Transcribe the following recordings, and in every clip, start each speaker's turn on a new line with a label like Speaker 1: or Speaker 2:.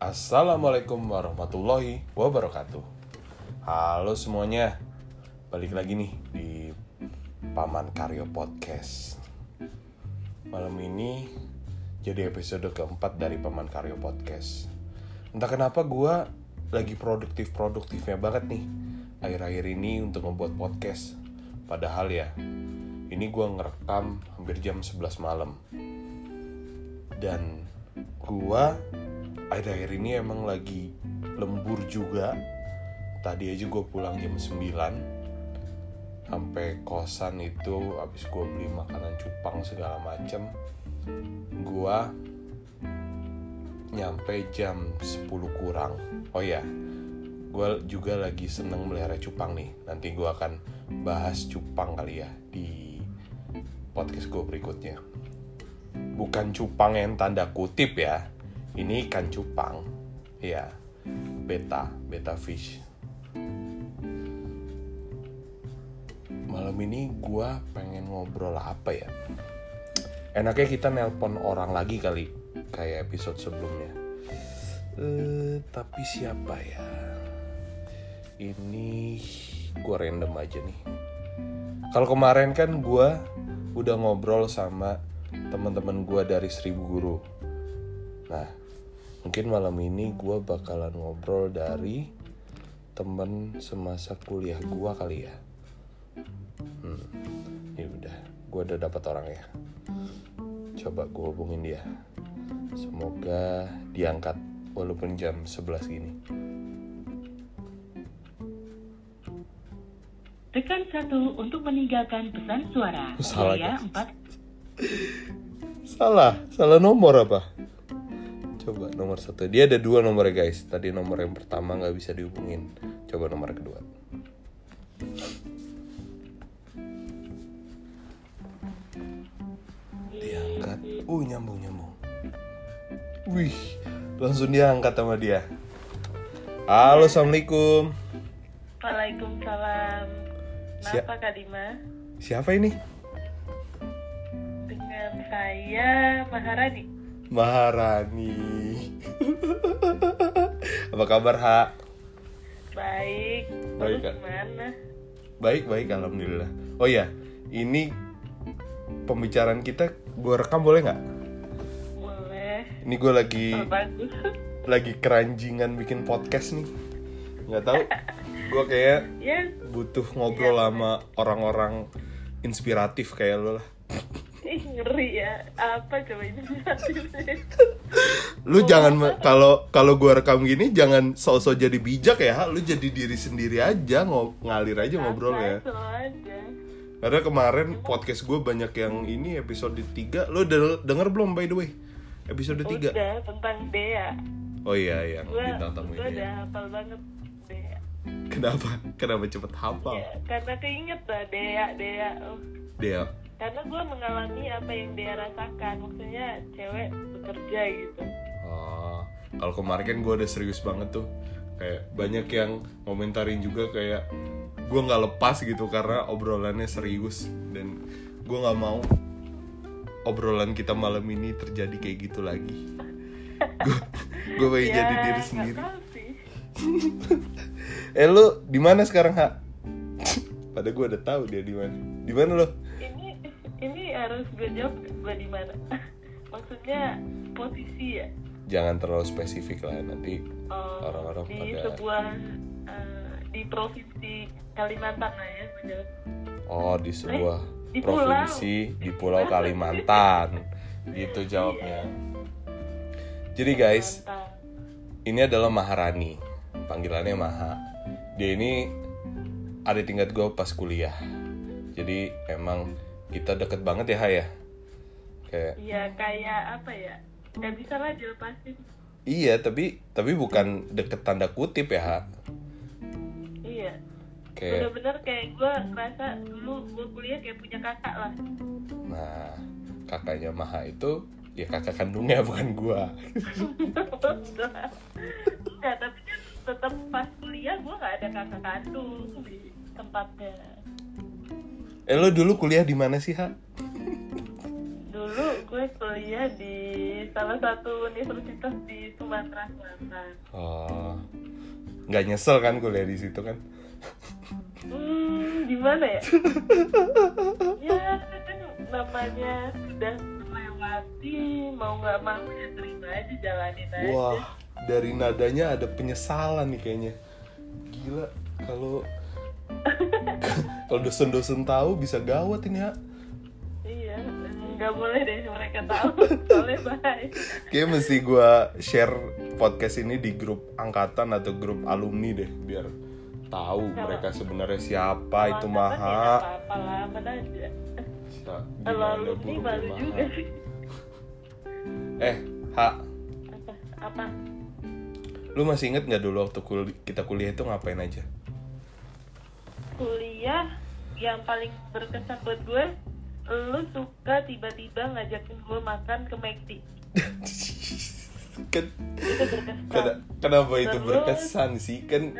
Speaker 1: Assalamualaikum warahmatullahi wabarakatuh. Halo semuanya. Balik lagi nih di Paman Karyo Podcast. Malam ini jadi episode keempat dari Paman Karyo Podcast. Entah kenapa gue lagi produktif-produktifnya banget nih Akhir-akhir ini untuk membuat podcast. Padahal ya Ini gue ngerekam hampir jam 11 malam. Dan gue akhir-akhir ini emang lagi lembur juga. Tadi aja gue pulang jam 9 sampai kosan itu habis gue beli makanan cupang segala macem gue nyampe jam 10 kurang. Oh ya gue juga lagi seneng melihara cupang nih. Nanti gue akan bahas cupang kali ya di podcast gue berikutnya. Bukan cupang yang tanda kutip ya ini ikan cupang. Ya beta beta fish. Malam ini gue pengen ngobrol apa ya? Enaknya kita nelpon orang lagi kali kayak episode sebelumnya. Eh tapi siapa ya? Ini gue random aja nih. Kalau kemarin kan gue udah ngobrol sama teman-teman gue dari Seribu Guru nah mungkin malam ini gue bakalan ngobrol dari temen semasa kuliah gue kali ya hmm, ya udah gue udah dapat orangnya coba gue hubungin dia semoga diangkat walaupun jam 11 gini
Speaker 2: Tekan satu untuk meninggalkan pesan suara.
Speaker 1: Salah, guys.
Speaker 2: empat.
Speaker 1: salah salah nomor apa coba nomor satu dia ada dua nomor ya guys tadi nomor yang pertama nggak bisa dihubungin coba nomor kedua diangkat uh nyambung nyambung wih langsung diangkat sama dia halo assalamualaikum
Speaker 2: Waalaikumsalam.
Speaker 1: Siap.
Speaker 2: Kenapa Kak Dima?
Speaker 1: siapa ini
Speaker 2: Dengan saya Maharani.
Speaker 1: Maharani apa kabar Ha
Speaker 2: Baik.
Speaker 1: Baik, Kak.
Speaker 2: gimana?
Speaker 1: Baik baik alhamdulillah. Oh ya, ini pembicaraan kita gue rekam boleh nggak?
Speaker 2: Boleh.
Speaker 1: Ini gue lagi
Speaker 2: bagus.
Speaker 1: lagi keranjingan bikin podcast nih. Nggak tahu. Gue kayak
Speaker 2: ya,
Speaker 1: butuh ngobrol sama orang-orang inspiratif kayak lo lah.
Speaker 2: Ngeri ya. Apa coba ini?
Speaker 1: Lu jangan me- kalau kalau gue rekam gini jangan sok-sok jadi bijak ya. Lu jadi diri sendiri aja ngo ngalir aja ngobrol ya.
Speaker 2: Aja.
Speaker 1: Karena kemarin podcast gue banyak yang ini episode 3 Lo denger belum by the way? Episode 3
Speaker 2: Udah tentang Dea.
Speaker 1: Oh iya yang
Speaker 2: Gua,
Speaker 1: bintang tamu
Speaker 2: gua
Speaker 1: ini
Speaker 2: udah
Speaker 1: ya.
Speaker 2: hafal banget Dea.
Speaker 1: Kenapa? Kenapa cepet hafal?
Speaker 2: Ya, karena keinget lah Dea, Dea. Oh.
Speaker 1: Dia
Speaker 2: karena gue mengalami apa yang dia rasakan maksudnya cewek bekerja gitu
Speaker 1: Oh, kalau kemarin kan gue udah serius banget tuh Kayak banyak yang komentarin juga kayak Gue nggak lepas gitu karena obrolannya serius Dan gue nggak mau obrolan kita malam ini terjadi kayak gitu lagi Gue gue pengen
Speaker 2: Ya,
Speaker 1: jadi diri sendiri. Eh lu di mana sekarang ha? Pada gue udah tahu dia di mana. Di mana lo?
Speaker 2: Harus gue jawab gue di mana maksudnya posisi ya
Speaker 1: Jangan terlalu spesifik lah nanti.
Speaker 2: Oh,
Speaker 1: Orang-orang
Speaker 2: di
Speaker 1: pada-
Speaker 2: sebuah eh, di provinsi Kalimantan lah ya gue jawab.
Speaker 1: Oh di sebuah
Speaker 2: di
Speaker 1: provinsi
Speaker 2: pulau.
Speaker 1: di Pulau Kalimantan. gitu jawabnya. Jadi guys, ini adalah Maharani. Panggilannya Maha. Dia ini ada tingkat gue pas kuliah. Jadi emang kita deket banget ya Ha ya. Kayak
Speaker 2: Iya kayak apa ya nggak bisa lah dilepasin
Speaker 1: iya tapi tapi bukan deket tanda kutip ya Ha.
Speaker 2: iya
Speaker 1: Kayak
Speaker 2: bener-bener kayak gue ngerasa dulu gue kuliah kayak punya kakak lah
Speaker 1: Nah, kakaknya Maha itu ya kakak kandungnya bukan gua.
Speaker 2: Enggak, tapi kan tetap pas kuliah gue nggak ada kakak kandung di tempatnya
Speaker 1: Eh lo dulu kuliah di mana sih, Ha?
Speaker 2: dulu gue kuliah di salah satu universitas di Sumatera Selatan.
Speaker 1: Oh, nggak nyesel kan kuliah di situ kan?
Speaker 2: Hmm, gimana ya? ya kan namanya sudah melewati, mau nggak mau ya terima aja jalanin aja.
Speaker 1: Wah, dari nadanya ada penyesalan nih kayaknya. Gila, kalau kalau dosen-dosen tahu bisa gawat ini ya.
Speaker 2: Iya, nggak boleh deh mereka tahu, soalnya bahaya.
Speaker 1: Kayaknya mesti gua share podcast ini di grup angkatan atau grup alumni deh biar tahu
Speaker 2: Kalau-
Speaker 1: mereka sebenarnya siapa itu
Speaker 2: ya
Speaker 1: Maha.
Speaker 2: lah, aja. Kalau alumni juga sih.
Speaker 1: Eh, Ha,
Speaker 2: Apa? Apa?
Speaker 1: lu masih inget nggak dulu waktu kul- kita kuliah itu ngapain aja?
Speaker 2: Kuliah yang paling berkesan buat gue lu suka tiba-tiba ngajakin gue makan ke McD
Speaker 1: kan
Speaker 2: itu berkesan.
Speaker 1: Kena- kenapa itu
Speaker 2: Terus-
Speaker 1: berkesan sih? Kan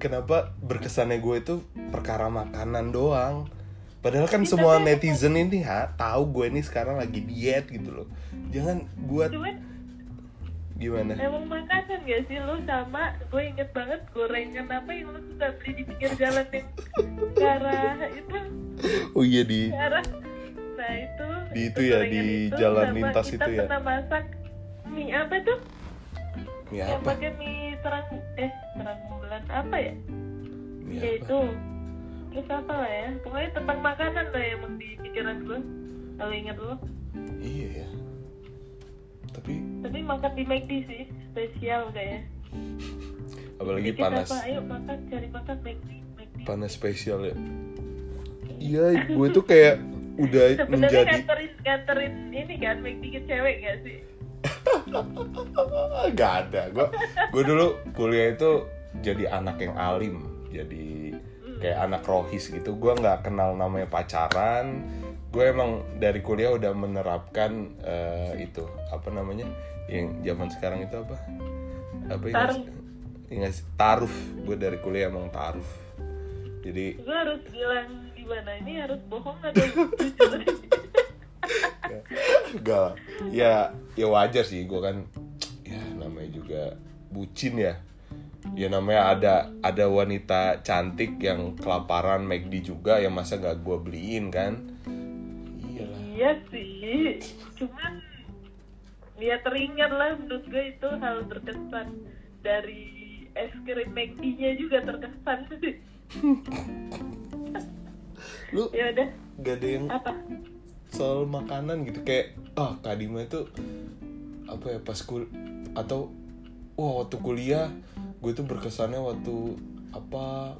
Speaker 1: kenapa berkesannya gue itu perkara makanan doang? Padahal kan
Speaker 2: Iya,
Speaker 1: semua netizen ini ha tahu gue ini sekarang lagi diet gitu loh. Jangan buat
Speaker 2: cuman
Speaker 1: gimana?
Speaker 2: Emang makanan gak sih? Lu sama gue inget banget gorengan apa yang lu suka beli di pinggir jalan yang ke arah itu?
Speaker 1: Oh iya di
Speaker 2: ke arah nah itu
Speaker 1: Di itu ya, di
Speaker 2: itu
Speaker 1: jalan lintas
Speaker 2: kita
Speaker 1: itu ya?
Speaker 2: pernah masak mie apa tuh?
Speaker 1: Mie
Speaker 2: yang
Speaker 1: apa?
Speaker 2: pakai mie terang eh terang bulan apa ya?
Speaker 1: Mie
Speaker 2: ya
Speaker 1: apa?
Speaker 2: itu. Terus apa lah ya? Pokoknya tentang makanan lah emang di pikiran gue kalau inget lo
Speaker 1: iya ya tapi
Speaker 2: tapi makan di McD sih spesial kayaknya
Speaker 1: apalagi
Speaker 2: Dikit
Speaker 1: panas.
Speaker 2: apa, ayo makan cari makan McD McD
Speaker 1: panas spesial ya. Iya gue tuh kayak udah
Speaker 2: sebenarnya
Speaker 1: menjadi
Speaker 2: nganterin nganterin ini kan McD ke cewek gak sih?
Speaker 1: Gak ada. Gue gue dulu kuliah itu jadi anak yang alim, jadi kayak anak rohis gitu. Gue nggak kenal namanya pacaran. Gue emang dari kuliah udah menerapkan eh, itu apa namanya yang zaman sekarang itu apa? Apa?
Speaker 2: Taruh.
Speaker 1: Ingat sih? taruf. Gue dari kuliah emang taruf. Jadi
Speaker 2: gue harus bilang gimana ini harus bohong atau
Speaker 1: Enggak. Ya, ya wajar sih gue kan ya namanya juga bucin ya. Ya namanya ada ada wanita cantik yang kelaparan McD juga yang masa nggak gue beliin kan?
Speaker 2: Iya sih. Cuman ya teringat lah menurut gue itu hal berkesan. Dari es krim McD-nya juga terkesan. Sih
Speaker 1: Lu
Speaker 2: ya udah.
Speaker 1: gak ada yang
Speaker 2: apa?
Speaker 1: soal makanan gitu. Kayak ah Kadima itu apa ya pas kul atau wah waktu kuliah gue tuh berkesannya waktu apa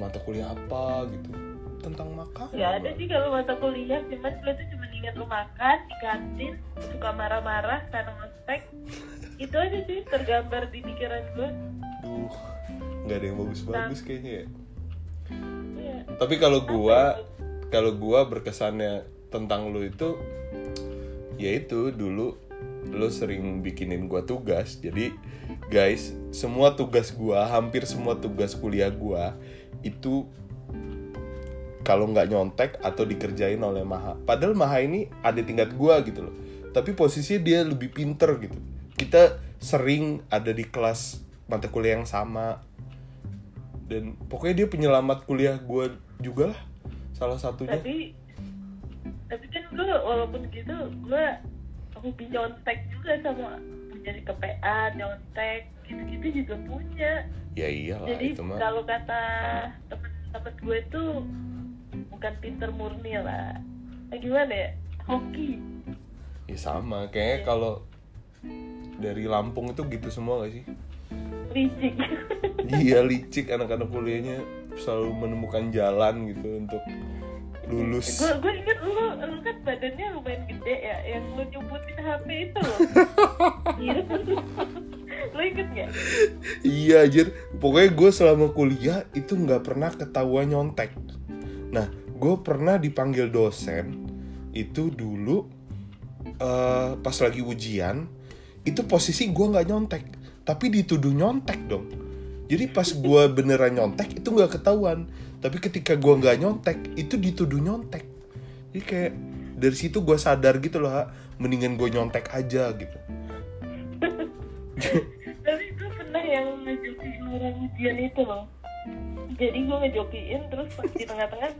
Speaker 1: mata kuliah apa gitu tentang makan
Speaker 2: ya ada sih kalau mata kuliah cuman gue tuh cuma ingat lu makan di kantin suka marah-marah karena ngospek itu aja sih tergambar di pikiran gue
Speaker 1: Duh, nggak ada yang bagus-bagus kayaknya ya.
Speaker 2: Iya.
Speaker 1: Tapi kalau gua, kalau gua berkesannya tentang lu itu, ya itu dulu lu sering bikinin gua tugas. Jadi guys, semua tugas gua, hampir semua tugas kuliah gua itu kalau nggak nyontek atau dikerjain oleh Maha. Padahal Maha ini ada tingkat gua gitu loh. Tapi posisinya dia lebih pinter gitu. Kita sering ada di kelas mata kuliah yang sama. Dan pokoknya dia penyelamat kuliah gua juga lah. Salah satunya.
Speaker 2: tapi tapi kan gue walaupun gitu gue hobi nyontek juga sama punya di KPA nyontek gitu-gitu juga punya
Speaker 1: Ya iyalah
Speaker 2: jadi
Speaker 1: itu mah.
Speaker 2: kalau kata temen-temen gue tuh bukan pinter murni lah. Nah, gimana ya? Hoki.
Speaker 1: Ya sama. Kayaknya kalau dari Lampung itu gitu semua gak sih?
Speaker 2: licik.
Speaker 1: Iya licik. Anak-anak kuliahnya selalu menemukan jalan gitu untuk lulus.
Speaker 2: gue gue inget lu lu kan badannya lumayan gede ya yang lu nyumbutin HP itu loh. Iya. Lu inget gak
Speaker 1: Iya anjir, pokoknya gue selama kuliah itu nggak pernah ketahuan nyontek. Nah, gue pernah dipanggil dosen itu dulu eh, pas lagi ujian, itu posisi gue nggak nyontek, tapi dituduh nyontek dong. Jadi pas gue beneran nyontek itu nggak ketahuan, tapi ketika gue nggak nyontek itu dituduh nyontek. Jadi kayak dari situ gue sadar gitu loh Ha. mendingan gue nyontek aja gitu
Speaker 2: tapi gue pernah yang ngejokiin orang ujian itu loh jadi gue ngejokiin terus pas di tengah-tengah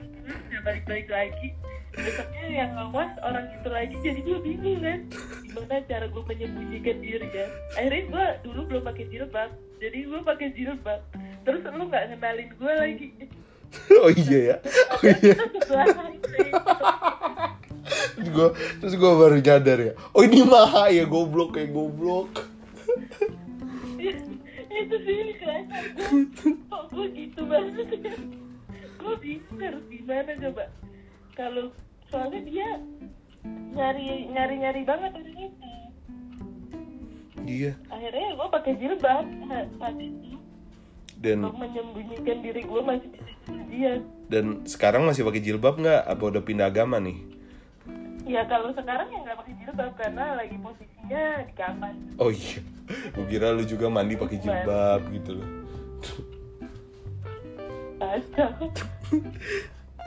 Speaker 2: nggak balik-balik lagi. Besoknya yang ngawas orang itu lagi jadi gue bingung kan. Gimana cara gue menyembunyikan diri kan. Akhirnya gue dulu belum pakai jilbab jadi gue pakai jilbab. Terus lu nggak ngenalin gue lagi.
Speaker 1: Oh iya ya? Oh iya. terus gue terus gue baru nyadar ya. Oh ini maha ya goblok kayak goblok
Speaker 2: itu sih kerasa kok gue gitu banget gue bingung harus gimana coba. Kalau soalnya dia nyari nyari nyari banget itu
Speaker 1: iya.
Speaker 2: Akhirnya gue pakai jilbab saat itu.
Speaker 1: Dan
Speaker 2: untuk menyembunyikan diri gue masih sama dia
Speaker 1: dan sekarang masih pakai jilbab nggak? Apa udah pindah agama nih?
Speaker 2: Ya kalau sekarang ya nggak pakai jilbab karena lagi posisinya di kamar.
Speaker 1: Oh iya gue kira lu juga mandi pakai jilbab gitu loh.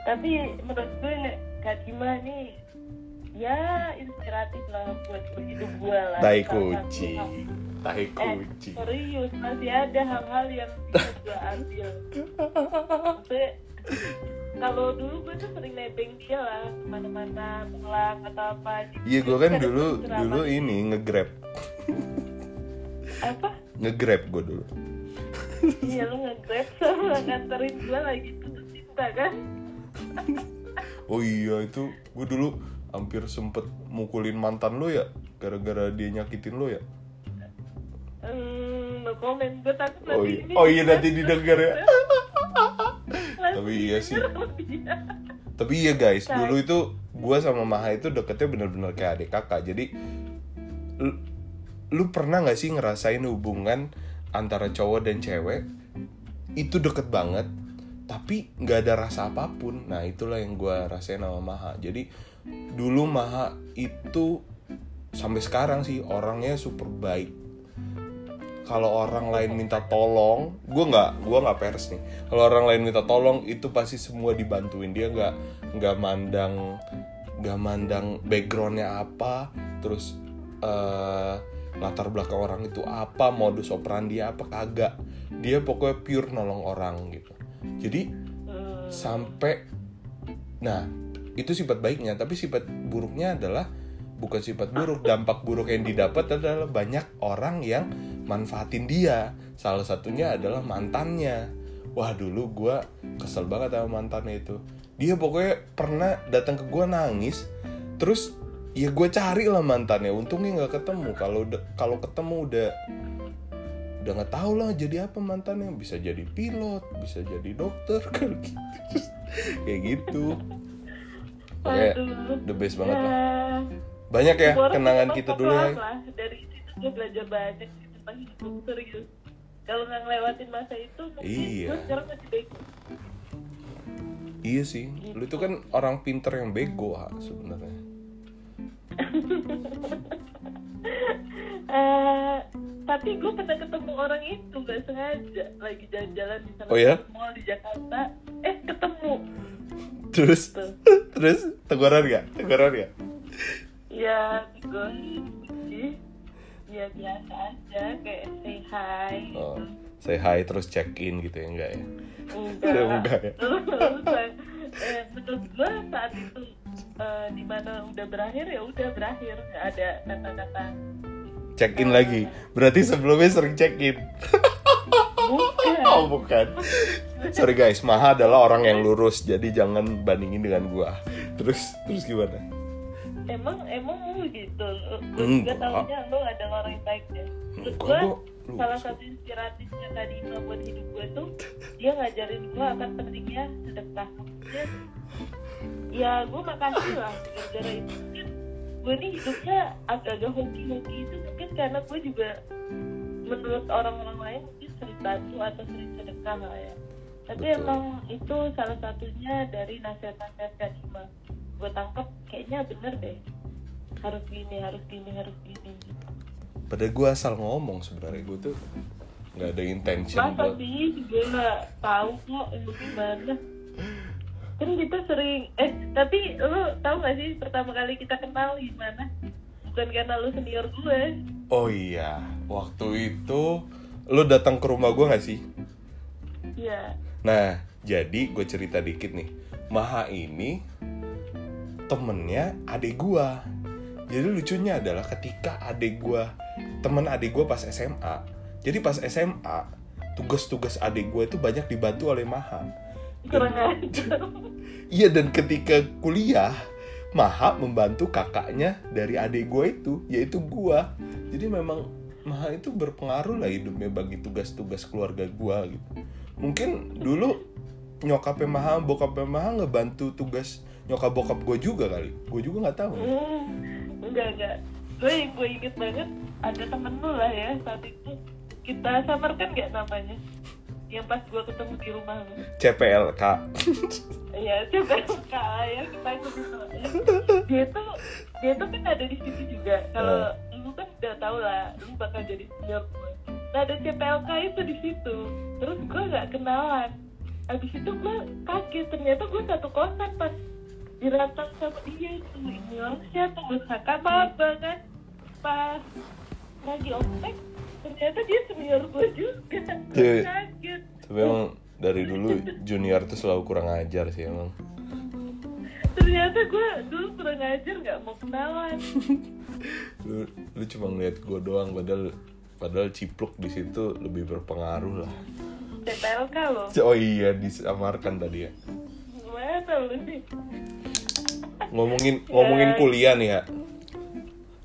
Speaker 2: Tapi menurut gue Kak Dima nih ya inspiratif lah buat hidup gue lah.
Speaker 1: Tai kucing. tai
Speaker 2: eh
Speaker 1: kucing.
Speaker 2: serius masih ada hal-hal yang bisa gue ambil. Maksudnya, kalau dulu gue tuh sering nebeng dia lah ke mana-mana pulang atau apa.
Speaker 1: Iya gue kan dulu dulu ini ngegrab
Speaker 2: apa?
Speaker 1: Ngegrab gue dulu.
Speaker 2: Iya lu nge-grab sama nganterin gue lagi tutup cinta kan?
Speaker 1: Oh iya itu gue dulu hampir sempet mukulin mantan lo ya gara-gara dia nyakitin lo ya?
Speaker 2: Hmm, no comment. Gue takut
Speaker 1: oh iya oh iya nanti didengar. ya. Tapi iya sih. Tapi iya guys, dulu itu gue sama Maha itu deketnya bener-bener kayak adik kakak. Jadi lu, pernah nggak sih ngerasain hubungan antara cowok dan cewek? Itu deket banget, tapi nggak ada rasa apa pun. Nah itulah yang gue rasain sama Maha. Jadi dulu Maha itu sampai sekarang sih orangnya super baik. Kalau orang lain minta tolong gue nggak gue nggak pers nih. Kalau orang lain minta tolong itu pasti semua dibantuin. Dia nggak nggak mandang nggak mandang backgroundnya apa. Terus eh, latar belakang orang itu apa modus operandi apa kagak. Dia pokoknya pure nolong orang gitu. Jadi
Speaker 2: Hmm,
Speaker 1: sampai nah itu sifat baiknya. Tapi sifat buruknya adalah bukan sifat buruk dampak buruk yang didapat adalah banyak orang yang manfaatin dia. Salah satunya adalah mantannya. Wah dulu gue kesel banget sama mantannya itu. Dia pokoknya pernah datang ke gue nangis terus ya gue cari lah mantannya. Untungnya nggak ketemu. Kalau kalau ketemu udah udah nggak tahu lah jadi apa mantannya. Bisa jadi pilot bisa jadi dokter kan gitu. Kayak gitu.
Speaker 2: Aduh.
Speaker 1: the best banget lah.
Speaker 2: Ya,
Speaker 1: banyak ya kenangan kita dulu ya.
Speaker 2: dari situ gue belajar banyak tentang hidup serius. Kalau nggak ngelewatin masa itu mungkin
Speaker 1: Iya.
Speaker 2: gue sekarang masih bego.
Speaker 1: Iya sih. Lu itu kan orang pinter yang bego ha, sebenarnya
Speaker 2: Eh, tapi gue pernah ketemu orang itu gak sengaja lagi jalan-jalan di salah
Speaker 1: Oh ya?
Speaker 2: mall di Jakarta. Eh ketemu.
Speaker 1: Terus?
Speaker 2: Tuh
Speaker 1: terus? Teguran gak teguran gak
Speaker 2: ya gue ya biasa aja kayak say hi.
Speaker 1: Oh, say hi terus check in gitu ya? Enggak ya?
Speaker 2: Enggak.
Speaker 1: Enggak ya?
Speaker 2: Eh, menurut gue saat itu eh, di mana udah berakhir ya udah berakhir. Nggak ada kata-kata.
Speaker 1: Check in lagi. Berarti sebelumnya sering check in.
Speaker 2: Bukan.
Speaker 1: Oh bukan. Sorry guys. Maha adalah orang yang lurus jadi jangan bandingin dengan gua. Terus terus gimana?
Speaker 2: Emang emang lu gitu. Juga tahunya lu adalah orang yang baik deh
Speaker 1: Enggak,
Speaker 2: terus
Speaker 1: gua lu-
Speaker 2: salah satu inspiratifnya tadi buat hidup gue tuh dia ngajarin gue akan pentingnya sedekah. Maksudnya, ya gue makasih lah gara-gara itu. Mungkin gue nih hidupnya agak-agak hoki-hoki itu mungkin karena gue juga menurut orang-orang lain mungkin sering bantu atau sering sedekah lah ya. Tapi
Speaker 1: Betul.
Speaker 2: emang itu salah satunya dari nasihat-nasihat Kak Dima gue tangkap kayaknya bener deh. Harus gini harus gini harus gini gitu.
Speaker 1: Pada gua asal ngomong sebenarnya gua tuh nggak ada intention
Speaker 2: masa
Speaker 1: buat
Speaker 2: sih gue nggak tahu kok itu gimana kan kita sering eh tapi lu tahu gak sih pertama kali kita kenal gimana bukan karena lu senior gue
Speaker 1: Oh iya, waktu itu lo datang ke rumah gue gak sih?
Speaker 2: ya
Speaker 1: Nah, jadi gue cerita dikit nih. Maha ini temennya adik gue. Jadi lucunya adalah ketika adik gue, temen adik gue pas SMA. Jadi pas SMA, tugas-tugas adik gue itu banyak dibantu oleh Maha. Iya dan ketika kuliah, Maha membantu kakaknya dari adik gue itu, yaitu gue. Jadi memang Maha itu berpengaruh lah hidupnya bagi tugas-tugas keluarga gue gitu. Mungkin dulu nyokapnya Maha, bokapnya Maha ngebantu tugas nyokap bokap gue juga kali. Gue juga nggak tahu.
Speaker 2: Hmm, enggak enggak gue yang gue inget banget ada temen lu lah ya saat itu kita samarkan nggak namanya yang pas gue ketemu di rumah lu
Speaker 1: CPLK.
Speaker 2: Iya, coba kak ya kita sebut namanya. Dia tuh dia tuh kan ada di situ juga. Kalau lu kan udah tau lah, lu bakal jadi senior gue. Nah ada CPLK itu di situ. Terus gue nggak kenalan. Habis itu gue kaget ternyata gue satu kosan pas dirantang sama dia orang siapa gue sangka maba kan pas lagi ospek ternyata dia senior gue juga gue
Speaker 1: Cewek.
Speaker 2: kaget
Speaker 1: Tapi emang dari dulu junior tuh selalu kurang ajar sih emang.
Speaker 2: ternyata gue dulu kurang ajar nggak mau kenalan
Speaker 1: Lu, lu cuma ngeliat gue doang padahal padahal cipluk di situ lebih berpengaruh lah.
Speaker 2: CPLK loh
Speaker 1: Oh iya disamarkan tadi ya.
Speaker 2: gimana lu nih
Speaker 1: Ngomongin ngomongin kuliah nih ya.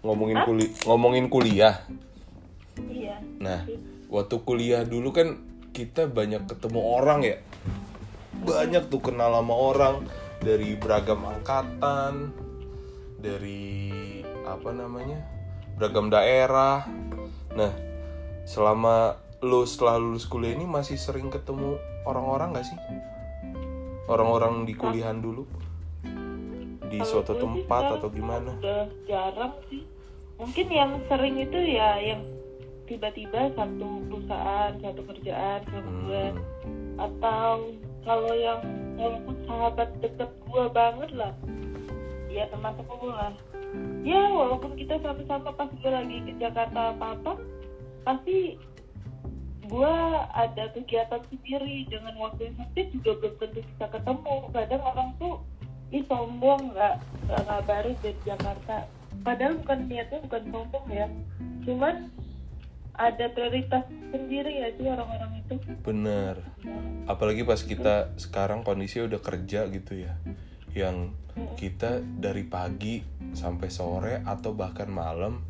Speaker 1: Ngomongin kuli ngomongin kuliah.
Speaker 2: iya
Speaker 1: Nah, waktu kuliah dulu kan kita banyak ketemu orang ya. Banyak tuh kenal sama orang dari beragam angkatan, dari apa namanya? beragam daerah. Nah, selama lu setelah lulus kuliah ini masih sering ketemu orang-orang gak sih? Orang-orang di kuliahan dulu di suatu tempat atau gimana?
Speaker 2: udah jarang sih. Mungkin yang sering itu ya yang tiba-tiba satu perusahaan satu kerjaan sama gue
Speaker 1: Hmm.
Speaker 2: atau kalau yang walaupun sahabat deket gue banget lah ya termasuk gue lah. Ya walaupun kita sama-sama pas gue lagi ke Jakarta apa apa pasti gue ada kegiatan sendiri. Dengan waktu yang sempit juga belum tentu bisa ketemu. Kadang orang tuh ih sombong nggak nggak ngabarin dari Jakarta padahal bukan niatnya bukan sombong ya cuman ada prioritas sendiri ya sih orang-orang itu
Speaker 1: Bener. Apalagi pas kita sekarang kondisi udah kerja gitu ya. Yang kita dari pagi sampai sore atau bahkan malam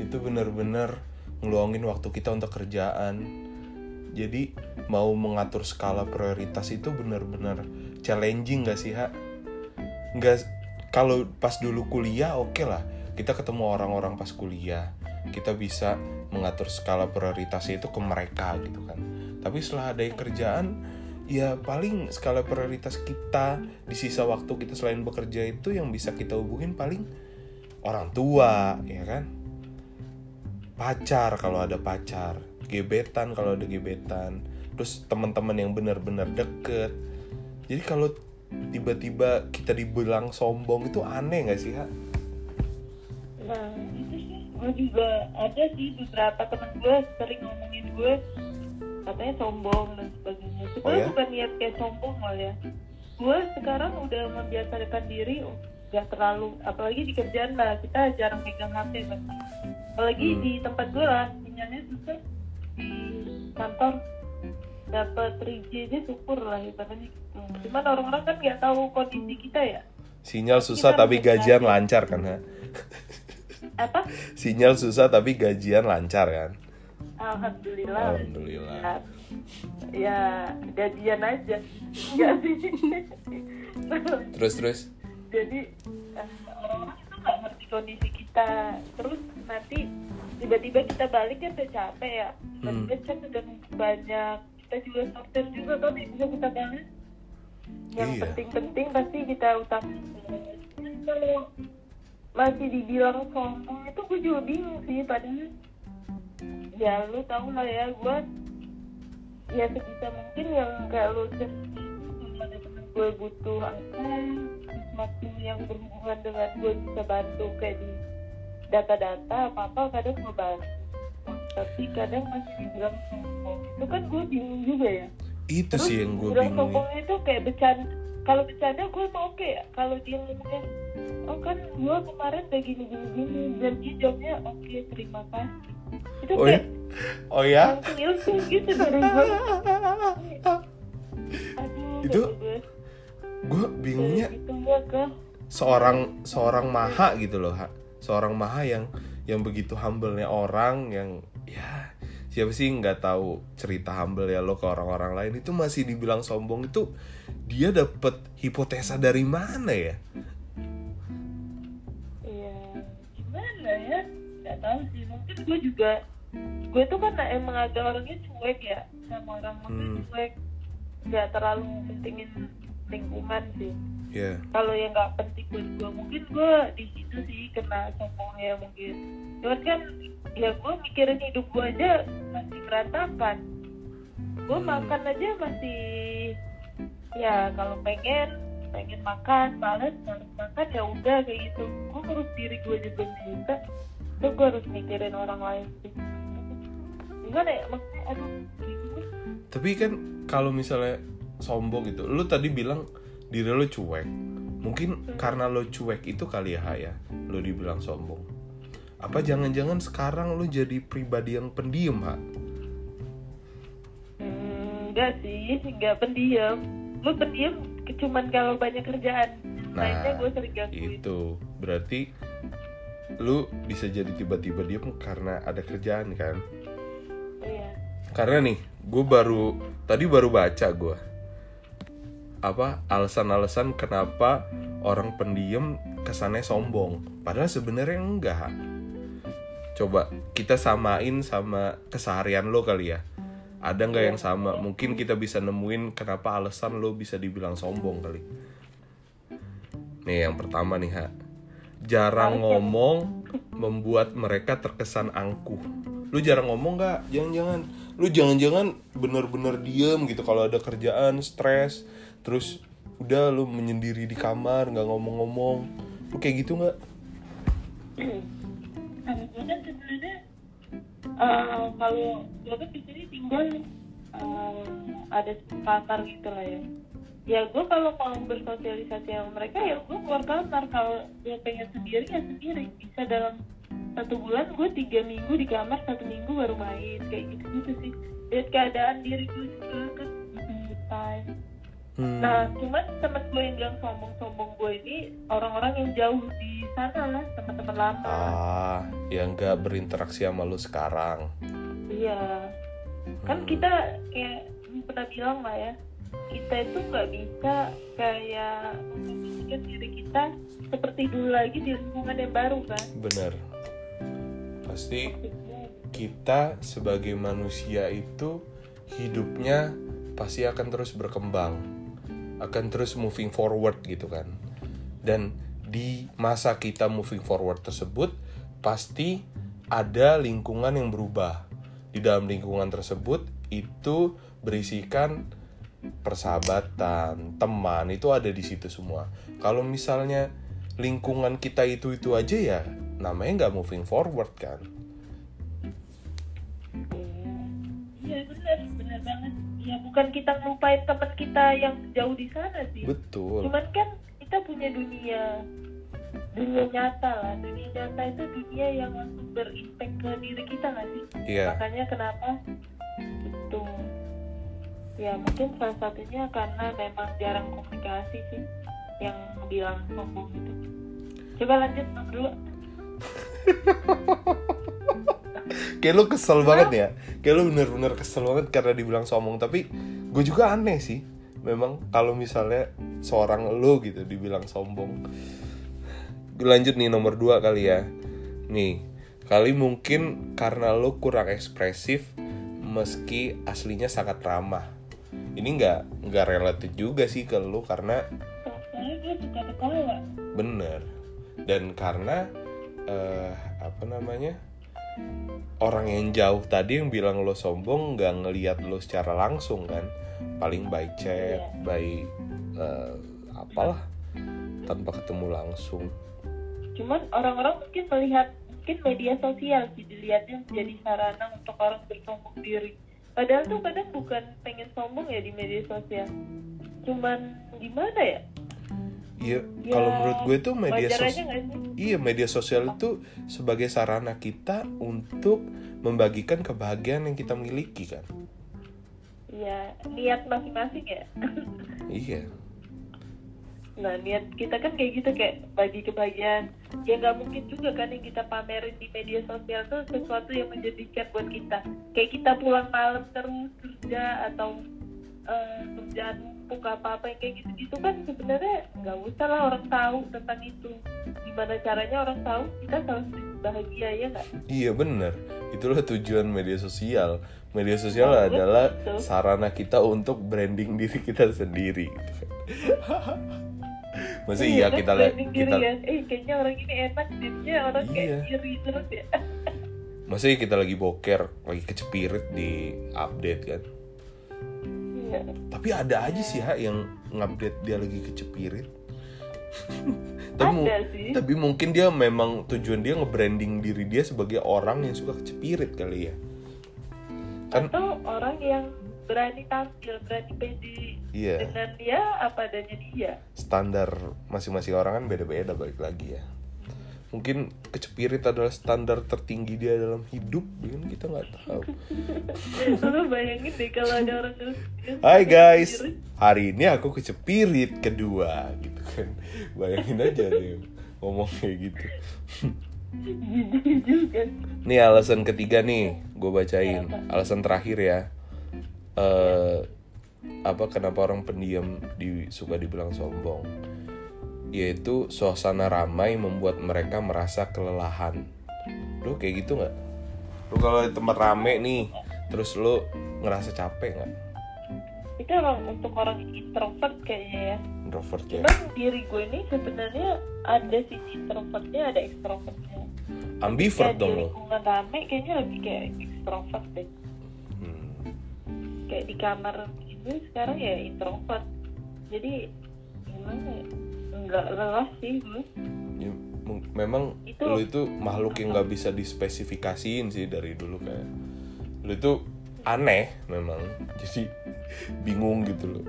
Speaker 1: itu bener-bener ngeluangin waktu kita untuk kerjaan. Jadi mau mengatur skala prioritas itu bener-bener challenging gak sih, Ha? Nggak, kalau pas dulu kuliah oke lah. Kita ketemu orang-orang pas kuliah. Kita bisa mengatur skala prioritasnya itu ke mereka gitu kan. Tapi setelah ada kerjaan, ya paling skala prioritas kita di sisa waktu kita selain bekerja itu yang bisa kita hubungin paling orang tua, ya kan? Pacar kalau ada pacar, gebetan kalau ada gebetan, terus teman-teman yang benar-benar deket. Jadi kalau tiba-tiba kita dibilang sombong itu aneh nggak sih, Ha?
Speaker 2: Nah, itu sih gue juga ada sih beberapa temen gue sering ngomongin gue katanya sombong dan sebagainya. Sebenarnya
Speaker 1: Oh ya?
Speaker 2: bukan niat kayak sombong malah ya. Gue sekarang udah membiasakan diri gak terlalu, apalagi di kerjaan lah kita jarang megang HP kan. Apalagi
Speaker 1: Hmm.
Speaker 2: di tempat gue lah sinyalnya susah di kantor dapat 3G aja syukur lah ibaratnya gitu. Cuman orang-orang kan nggak tahu kondisi kita ya.
Speaker 1: Sinyal susah
Speaker 2: Kita
Speaker 1: tapi gajian lancar kan, Ha?
Speaker 2: Apa?
Speaker 1: Sinyal susah tapi gajian lancar kan?
Speaker 2: Alhamdulillah.
Speaker 1: Alhamdulillah.
Speaker 2: Ya, ya gajian aja. Enggak sih.
Speaker 1: Terus terus.
Speaker 2: Jadi eh, orang-orang itu nggak ngerti kondisi kita. Terus nanti tiba-tiba kita balik kan udah capek ya. Dan
Speaker 1: Hmm.
Speaker 2: kan udah banyak. Kita juga sortir juga tapi bisa kita balik. Yang
Speaker 1: Iya.
Speaker 2: penting-penting pasti kita utang. Kalau masih dibilang sombong itu gue juga bingung sih padahal ya lu tau lah ya gue ya sebisa mungkin yang kayak lu gue butuh apa sesuatu yang berhubungan dengan gue bisa bantu kayak di data-data apa apa kadang gue bantu tapi kadang masih dibilang sombong itu kan gue bingung juga ya.
Speaker 1: Itu sih yang gue bingung
Speaker 2: sombong itu kayak bercanda. Kalau bercanda gue mau oke ya. Kalau dia ngomongnya oh kan gue kemarin udah gini gini gini dan dia jawabnya oke terima kasih. Itu
Speaker 1: oh ya
Speaker 2: kayak
Speaker 1: oh ya
Speaker 2: langsung gitu dari gue aduh
Speaker 1: Itu-
Speaker 2: gue
Speaker 1: bingungnya
Speaker 2: itu gue ke
Speaker 1: seorang seorang maha gitu loh ha. seorang maha yang yang begitu humble-nya orang yang ya siapa sih nggak tahu cerita humble ya lo ke orang-orang lain itu masih dibilang sombong itu dia dapet hipotesa dari mana ya
Speaker 2: Iya, gimana ya? Gak tahu sih. Mungkin gue juga, gue tuh kan emang agak orangnya cuek ya sama orang mungkin
Speaker 1: Hmm.
Speaker 2: cuek, nggak terlalu pentingin lingkungan sih.
Speaker 1: ya
Speaker 2: Kalau yang nggak penting buat gue, mungkin gue di situ sih kena sombongnya mungkin. Cuman kan, ya gue mikirin hidup gue aja masih berantakan. Gue
Speaker 1: Hmm.
Speaker 2: makan aja masih, ya kalau pengen pengen makan males males makan ya udah kayak gitu gue ngurus diri gue juga bisa terus gue harus mikirin orang lain sih gimana ya maksudnya aduh
Speaker 1: tapi kan kalau misalnya sombong gitu. Lu tadi bilang diri lu cuek. Mungkin karena lo cuek itu kali ya ya? Lo dibilang sombong. Apa jangan-jangan sekarang lo jadi pribadi yang pendiam ha
Speaker 2: Hmm, enggak sih enggak pendiam. Lu pendiam cuman kalau banyak kerjaan. Lainnya gue sering gangguin.
Speaker 1: Nah, itu. Berarti lu bisa jadi tiba-tiba diem karena ada kerjaan kan?
Speaker 2: Iya.
Speaker 1: Karena nih gue baru tadi baru baca gue apa alasan-alasan kenapa orang pendiam kesannya sombong. Padahal sebenarnya enggak. Coba kita samain sama keseharian lo kali ya. Ada nggak yang sama? Mungkin kita bisa nemuin kenapa alasan lo bisa dibilang sombong kali. Nih yang pertama nih ha. Jarang ngomong membuat mereka terkesan angkuh. Lu jarang ngomong nggak? Jangan-jangan. Lu jangan-jangan bener-bener diem gitu kalau ada kerjaan stres terus udah lu menyendiri di kamar nggak ngomong-ngomong. Lu kayak gitu nggak?
Speaker 2: Kalau gue kan sebenarnya eh, kalau gue kan di sini tinggal eh, ada kamar gitu lah ya. Ya gue kalau mau bersosialisasi sama mereka ya gue keluar kamar. Kalau gue pengen sendiri ya sendiri. Bisa dalam satu bulan gue tiga minggu di kamar satu minggu baru main. Kayak gitu gitu sih. Lihat keadaan diri gue kan
Speaker 1: Hmm,
Speaker 2: Nah, cuman temen gue yang bilang sombong-sombong gue ini orang-orang yang jauh di sana lah, teman-teman lama.
Speaker 1: ah yang nggak berinteraksi sama lu sekarang
Speaker 2: Iya. Kan
Speaker 1: Hmm.
Speaker 2: kita kayak pernah bilang lah ya, kita itu nggak bisa kayak diri kita seperti dulu lagi di lingkungan yang baru kan.
Speaker 1: bener pasti
Speaker 2: Maksudnya,
Speaker 1: kita sebagai manusia itu hidupnya pasti akan terus berkembang akan terus moving forward gitu kan. Dan di masa kita moving forward tersebut pasti ada lingkungan yang berubah. Di dalam lingkungan tersebut itu berisikan persahabatan teman itu ada di situ semua. Kalau misalnya lingkungan kita itu itu aja ya namanya nggak moving forward kan.
Speaker 2: Iya benar, benar banget. Ya bukan kita ngelupain teman kita yang jauh di sana sih.
Speaker 1: betul.
Speaker 2: Cuman kan kita punya dunia dunia nyata lah. Dunia nyata itu dunia yang langsung berimpact ke diri kita nggak sih?
Speaker 1: Iya.
Speaker 2: makanya kenapa? Itu ya mungkin salah satunya karena memang jarang komunikasi sih yang bilang sombong itu coba lanjut dulu
Speaker 1: kayak lu kesel banget ya. Kayak lu bener-bener kesel banget karena dibilang sombong. Tapi gue juga aneh sih. Memang kalau misalnya seorang lu gitu dibilang sombong. Lanjut nih nomor dua kali ya. Nih kali mungkin karena lu kurang ekspresif meski aslinya sangat ramah. Ini nggak nggak relatif juga sih ke lu karena bener. Dan karena eh, apa namanya orang yang jauh tadi yang bilang lo sombong nggak ngelihat lo secara langsung kan? Paling by chat
Speaker 2: Iya.
Speaker 1: by eh, apalah tanpa ketemu langsung.
Speaker 2: Cuman orang-orang mungkin melihat mungkin media sosial sih dilihatnya menjadi sarana untuk orang bersombong diri. Padahal tuh kadang bukan pengen sombong ya di media sosial. Cuman gimana ya
Speaker 1: iya
Speaker 2: Ya,
Speaker 1: kalau menurut gue tuh media sosial iya media sosial itu sebagai sarana kita untuk membagikan kebahagiaan yang kita miliki kan?
Speaker 2: Ya niat masing-masing ya?
Speaker 1: Iya.
Speaker 2: Nah niat kita kan kayak gitu kayak bagi kebahagiaan. Ya nggak mungkin juga kan yang kita pamerin di media sosial tuh sesuatu yang menjadikan buat kita. Kayak kita pulang malam terus kerja atau eh, kerjaan numpuk apa apa yang kayak gitu gitu kan sebenarnya nggak usah lah orang tahu tentang itu. Gimana caranya orang tahu? Kita selalu bahagia ya nggak?
Speaker 1: Iya bener. Itulah tujuan media sosial. Media sosial
Speaker 2: Oh,
Speaker 1: adalah
Speaker 2: betul.
Speaker 1: sarana kita untuk branding diri kita sendiri Masa iya
Speaker 2: kan
Speaker 1: kita lihat kita
Speaker 2: ya. Eh kayaknya orang ini enak jadinya orang
Speaker 1: Iya.
Speaker 2: kayak iri terus ya.
Speaker 1: Masa iya kita lagi boker lagi kecepirit di update kan
Speaker 2: Iya.
Speaker 1: tapi ada aja sih ha yang ngupdate dia lagi kecepirit tapi,
Speaker 2: ada sih.
Speaker 1: tapi mungkin dia memang tujuan dia nge-branding diri dia sebagai orang yang suka kecepirit kali ya. Kan
Speaker 2: atau orang yang berani tampil berani pede
Speaker 1: iya.
Speaker 2: dengan dia apa adanya dia.
Speaker 1: Standar masing-masing orang kan beda-beda balik lagi ya mungkin kecepirit adalah standar tertinggi dia dalam hidup kan kita nggak tahu
Speaker 2: lu bayangin deh kalau ada orang
Speaker 1: Hai guys, hari ini aku kecepirit kedua gitu kan. Bayangin aja deh ngomong kayak gitu. Nih alasan ketiga nih, gue bacain. Alasan terakhir ya. eh apa kenapa orang pendiam di, suka dibilang sombong? Yaitu suasana ramai membuat mereka merasa kelelahan. Lu kayak gitu nggak? Lu kalau di tempat rame nih, terus lu ngerasa capek nggak?
Speaker 2: itu orang untuk orang introvert kayaknya ya
Speaker 1: Introvert ya?
Speaker 2: cuman diri gue ini sebenarnya ada sisi introvertnya ada extrovertnya
Speaker 1: Ambivert
Speaker 2: Kayak
Speaker 1: dong
Speaker 2: di
Speaker 1: lo.
Speaker 2: lingkungan rame kayaknya lebih kayak extrovert deh
Speaker 1: Hmm.
Speaker 2: kayak di kamar ini sekarang ya introvert jadi gimana ya nggak lelah sih. Gue
Speaker 1: Ya, memang
Speaker 2: Itu-
Speaker 1: lu itu makhluk yang nggak bisa dispesifikasiin sih dari dulu kayak lu itu aneh memang. Jadi bingung gitu loh.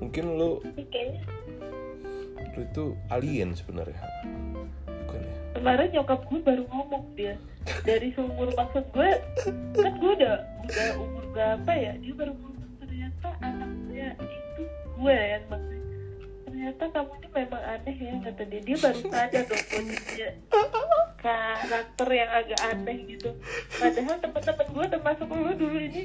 Speaker 1: Mungkin lu
Speaker 2: kayaknya
Speaker 1: lu itu alien sebenarnya. Bukan ya?
Speaker 2: Kemarin nyokap gue baru ngomong dia. Dari seumur maksud gue kan gue udah udah umur berapa ya? Dia baru ngomong ternyata anaknya itu gue ya maksudnya ternyata kamu ini memang aneh ya kata dia. Dia baru sadar dong posisinya karakter yang agak aneh gitu. Padahal teman-teman gue termasuk lu dulu ini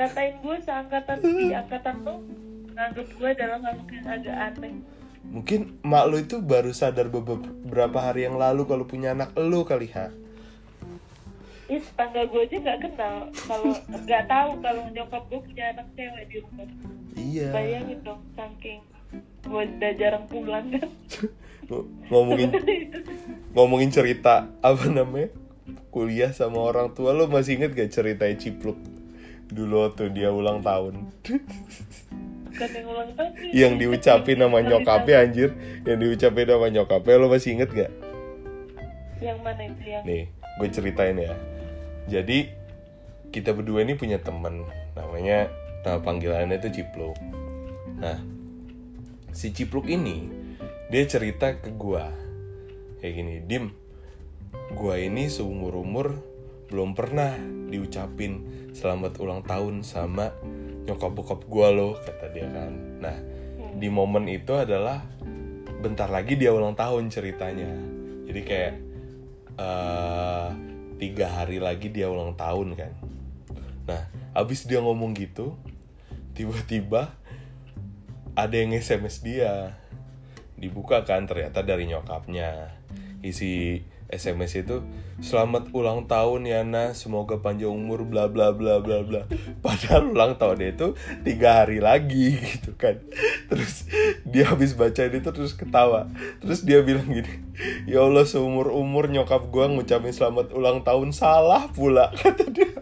Speaker 2: ngatain gue seangkatan di angkatan lo nganggep gue adalah makhluk yang agak aneh.
Speaker 1: Mungkin mak lu itu baru sadar beber- beberapa hari yang lalu kalau punya anak lu kali ha?
Speaker 2: Ih, tetangga gue aja nggak kenal. Kalau nggak tahu kalau nyokap gue punya anak cewek di rumah.
Speaker 1: iya.
Speaker 2: Bayangin dong, saking gue udah jarang pulang kan.
Speaker 1: Ng- ngomongin ngomongin cerita apa namanya kuliah sama orang tua lo masih inget gak ceritanya cipluk? Dulu tuh dia ulang tahun.
Speaker 2: Bukan yang ulang tahun.
Speaker 1: yang diucapin
Speaker 2: Cerita
Speaker 1: nyokapnya anjir. Yang diucapin sama nyokapnya lo masih inget gak?
Speaker 2: Yang mana itu yang?
Speaker 1: nih gue ceritain ya. Jadi kita berdua ini punya temen. Namanya nama panggilannya itu cipluk. Nah si cipluk ini dia cerita ke gua. Kayak gini dim gua ini seumur umur belum pernah diucapin selamat ulang tahun sama nyokap bokap gua loh kata dia kan. Nah di momen itu adalah bentar lagi dia ulang tahun ceritanya. Jadi kayak eh tiga hari lagi dia ulang tahun kan. Nah abis dia ngomong gitu tiba-tiba ada yang sms dia. Dibuka kan ternyata dari nyokapnya. Isi SMS itu selamat ulang tahun ya Nah semoga panjang umur bla bla bla bla bla. Padahal ulang tahunnya itu tiga hari lagi gitu kan. Terus dia habis baca itu terus ketawa. Terus dia bilang gini ya Allah seumur umur nyokap gua ngucapin selamat ulang tahun salah pula kata dia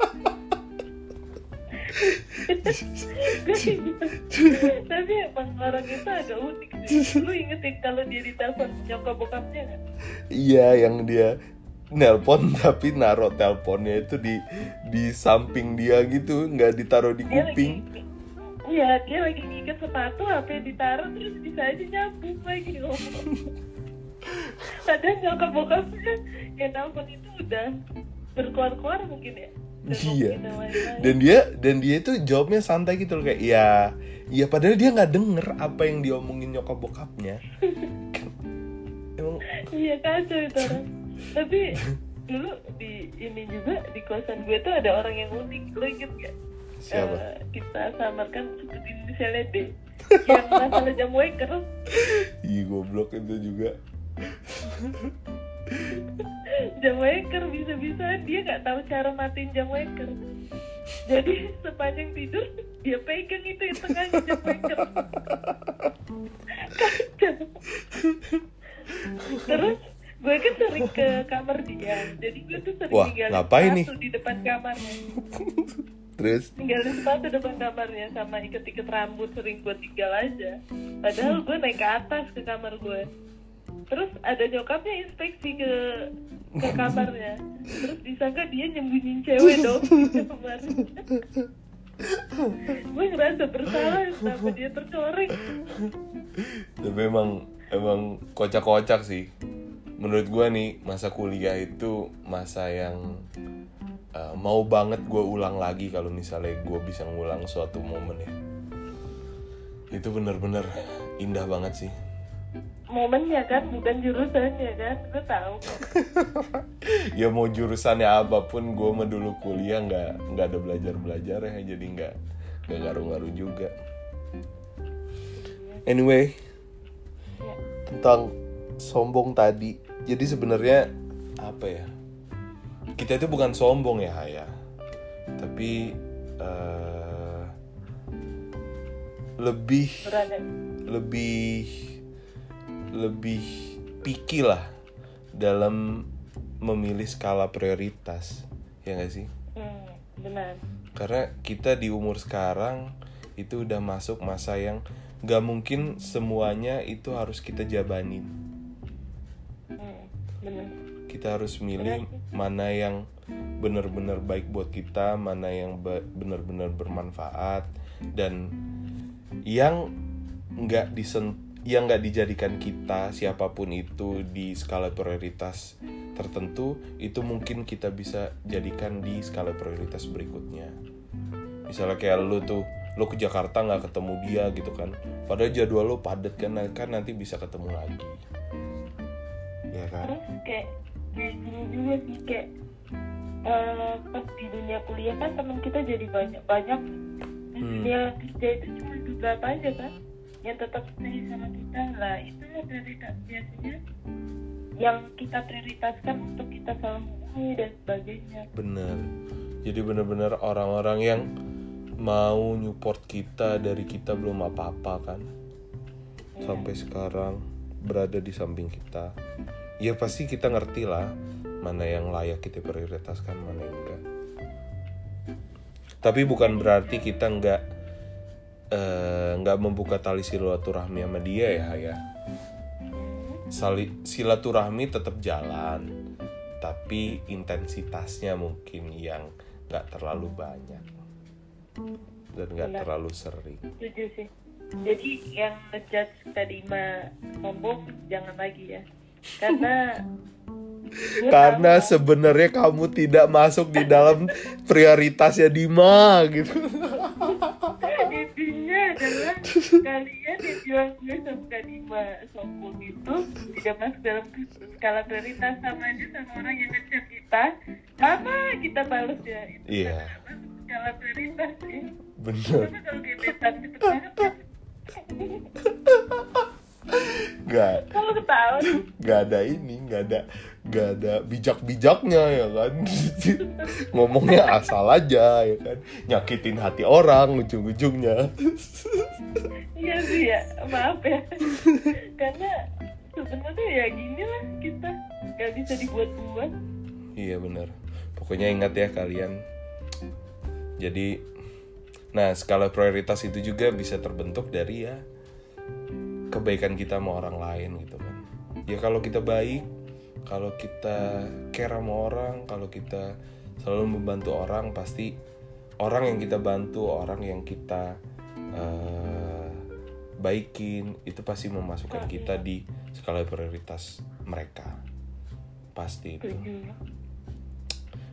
Speaker 2: tapi emang orang itu agak unik sih. Lu ingetin kalau dia ditelepon nyokap bokapnya nggak?
Speaker 1: Iya yang dia nelpon tapi naruh teleponnya itu di di samping dia gitu nggak ditaruh di
Speaker 2: dia
Speaker 1: kuping.
Speaker 2: lagi iya dia lagi ngikat sepatu HP ditaruh terus bisa aja nyambung lagi ngomong. Padahal nyokap bokapnya yang nelfon itu udah berkuar-kuar mungkin ya
Speaker 1: Iya. dan dia dan dia itu jawabnya santai gitu loh kayak iya iya padahal dia nggak denger apa yang diomongin nyokap bokapnya Kan, emang
Speaker 2: Iya kacau itu orang. Tapi dulu di ini juga di kosan gue tuh ada orang yang unik. Lo inget gak?
Speaker 1: siapa
Speaker 2: Eh, kita samarkan seperti misalnya D. Yang masalah jam waker.
Speaker 1: iya goblok itu juga
Speaker 2: Jam waker bisa-bisa dia nggak tahu cara matiin jam waker. Jadi sepanjang tidur dia pegang itu yang tengahnya jam waker. Kacau. Terus gue kan sering ke kamar dia. Jadi gue tuh sering
Speaker 1: Wah,
Speaker 2: tinggalin
Speaker 1: ngapain nih?
Speaker 2: di depan kamarnya.
Speaker 1: terus
Speaker 2: tinggalin sepatu depan kamarnya sama iket-iket rambut sering gue tinggal aja padahal gue naik ke atas ke kamar gue terus ada nyokapnya inspeksi ke ke kamarnya. Terus disangka dia nyembunyiin cewek dong kamarnya gue ngerasa bersalah kenapa dia tercoreng.
Speaker 1: Tapi emang emang kocak-kocak sih. Menurut gua nih masa kuliah itu masa yang uh, mau banget gue ulang lagi kalau misalnya gue bisa ngulang suatu momen ya. Itu bener-bener indah banget sih
Speaker 2: momennya kan bukan jurusannya kan gue tahu
Speaker 1: ya mau jurusannya apa pun gue mah dulu kuliah nggak nggak ada belajar belajar ya jadi nggak nggak ngaruh-ngaruh juga. Anyway
Speaker 2: ya.
Speaker 1: tentang sombong tadi jadi sebenarnya apa ya? Kita itu bukan sombong ya Haya. Tapi eh, lebih
Speaker 2: berada
Speaker 1: lebih lebih picky lah dalam memilih skala prioritas ya nggak sih?
Speaker 2: Hmm, benar.
Speaker 1: Karena kita di umur sekarang itu udah masuk masa yang gak mungkin semuanya itu harus kita jabanin.
Speaker 2: Hmm, benar.
Speaker 1: Kita harus milih mana yang benar-benar baik buat kita mana yang benar-benar bermanfaat dan yang nggak disen yang nggak dijadikan kita siapa pun itu di skala prioritas tertentu itu mungkin kita bisa jadikan di skala prioritas berikutnya. Misalnya kayak lu tuh lu ke Jakarta nggak ketemu dia gitu kan. Padahal jadwal lu padat kan kan nanti bisa ketemu lagi. Ya kan?
Speaker 2: Terus kayak kayak gini juga sih kayak eh, pas di dunia kuliah kan teman kita jadi banyak banyak
Speaker 1: Hmm.
Speaker 2: dunia kerja itu cuma beberapa aja kan yang tetap stay sama kita lah itu prioritas biasanya yang kita prioritaskan untuk kita saling menghubungi dan sebagainya
Speaker 1: Bener. Jadi bener-bener orang-orang yang mau nyupport kita dari kita belum apa-apa kan. Sampai sekarang berada di samping kita. Ya pasti kita ngerti lah mana yang layak kita prioritaskan, mana yang enggak. Tapi bukan berarti kita nggak eh, nggak membuka tali silaturahmi sama dia ya, ya. Sali, silaturahmi tetap jalan, tapi intensitasnya mungkin yang nggak terlalu banyak dan nggak
Speaker 2: Benar.
Speaker 1: terlalu sering.
Speaker 2: setuju sih jadi yang ngejudge Kadima sombong jangan lagi ya karena
Speaker 1: Karena sebenarnya kamu tidak masuk di dalam prioritasnya Dima gitu.
Speaker 2: adalah kalian yang bilang gue sama Kadima sombong itu tidak masuk dalam skala prioritas sama aja sama orang yang ngechat kita sama kita balas ya itu
Speaker 1: Iya.
Speaker 2: tidak masuk skala prioritas sih
Speaker 1: Bener.
Speaker 2: karena kalau gebetan banget kan
Speaker 1: Gak,
Speaker 2: kalau ketahuan
Speaker 1: gak ada ini, gak ada, gak ada bijak-bijaknya ya kan. Ngomongnya asal aja ya kan. Nyakitin hati orang ujung-ujungnya.
Speaker 2: Iya sih ya, maaf ya. Karena sebenarnya ya gini lah kita nggak bisa dibuat-buat.
Speaker 1: Iya bener. Pokoknya ingat ya kalian. Jadi nah skala prioritas itu juga bisa terbentuk dari ya kebaikan kita sama orang lain gitu kan. Ya kalau kita baik kalau kita care sama orang kalau kita selalu membantu orang pasti orang yang kita bantu orang yang kita eh, baikin itu pasti memasukkan kita di skala prioritas mereka. Pasti itu.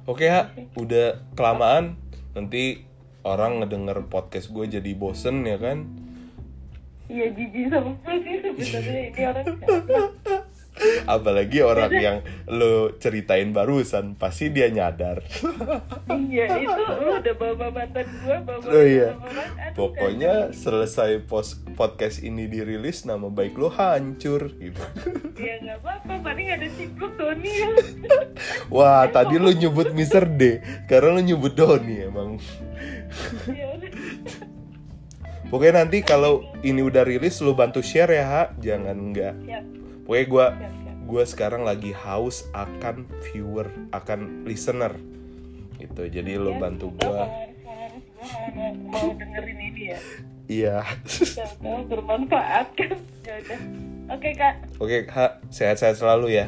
Speaker 1: Oke ha. Udah kelamaan nanti orang ngedenger podcast gue jadi bosen ya kan
Speaker 2: Iya jijik sama gue sih sebenarnya ini orang siapa?
Speaker 1: apalagi orang yang lo ceritain barusan pasti dia nyadar
Speaker 2: Iya itu lu udah bawa mantan gue bawa
Speaker 1: Oh iya.
Speaker 2: aduh,
Speaker 1: pokoknya selesai pos podcast ini dirilis nama baik lo hancur gitu
Speaker 2: kan. ya nggak apa-apa paling ada cipluk Tony
Speaker 1: wah tadi lo nyebut Mr. D karena lo nyebut Doni emang
Speaker 2: ya udah
Speaker 1: pokoknya nanti kalau ini udah rilis lo bantu share ya ha. Jangan enggak
Speaker 2: siap.
Speaker 1: Pokoknya
Speaker 2: siap siap.
Speaker 1: gue sekarang lagi haus akan viewer akan listener. Gitu. Jadi lo
Speaker 2: Ya,
Speaker 1: bantu
Speaker 2: kita
Speaker 1: gue
Speaker 2: mau dengerin ini ya?
Speaker 1: Iya.
Speaker 2: Tahu bermanfaat kan? Ya udah. Oke kak.
Speaker 1: Oke ha. Sehat-sehat selalu ya.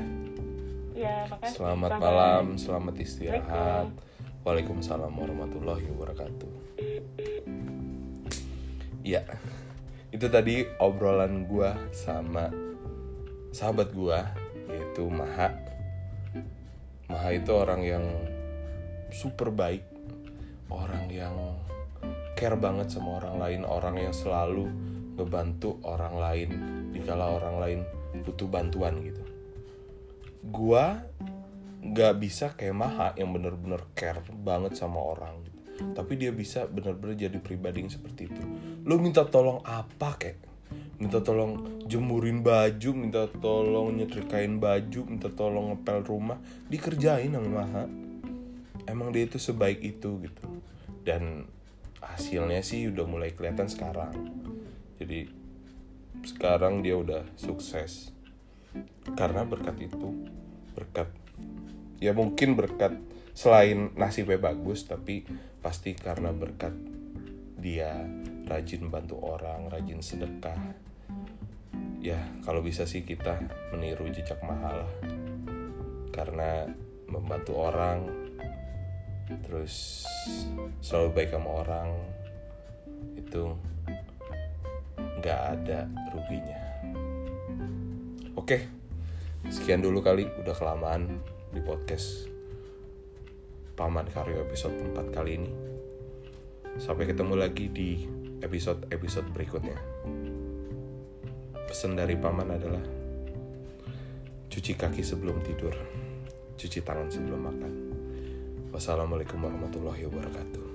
Speaker 2: Ya makasih.
Speaker 1: Selamat
Speaker 2: Bye-bye.
Speaker 1: malam selamat istirahat. Waalaikumsalam warahmatullahi wabarakatuh ya itu tadi obrolan gue sama sahabat gue yaitu Maha Maha itu orang yang super baik orang yang care banget sama orang lain orang yang selalu ngebantu orang lain dikala orang lain butuh bantuan gitu gua nggak bisa kayak Maha yang bener-bener care banget sama orang. Tapi dia bisa bener-bener jadi pribadi yang seperti itu. Lu minta tolong apa kayak minta tolong jemurin baju minta tolong nyetrikain baju minta tolong ngepel rumah. Dikerjain sama Maha. Emang dia itu sebaik itu gitu. Dan hasilnya sih udah mulai kelihatan sekarang. Jadi sekarang dia udah sukses. Karena berkat itu berkat ya mungkin berkat selain nasibnya bagus tapi pasti karena berkat dia rajin bantu orang rajin sedekah. Ya kalau bisa sih kita meniru jejak mahal karena membantu orang terus selalu baik sama orang itu nggak ada ruginya. Oke sekian dulu kali udah kelamaan di podcast Paman Karyo episode 4 kali ini. Sampai ketemu lagi di episode-episode berikutnya. Pesan dari Paman adalah cuci kaki sebelum tidur cuci tangan sebelum makan. Wassalamualaikum warahmatullahi wabarakatuh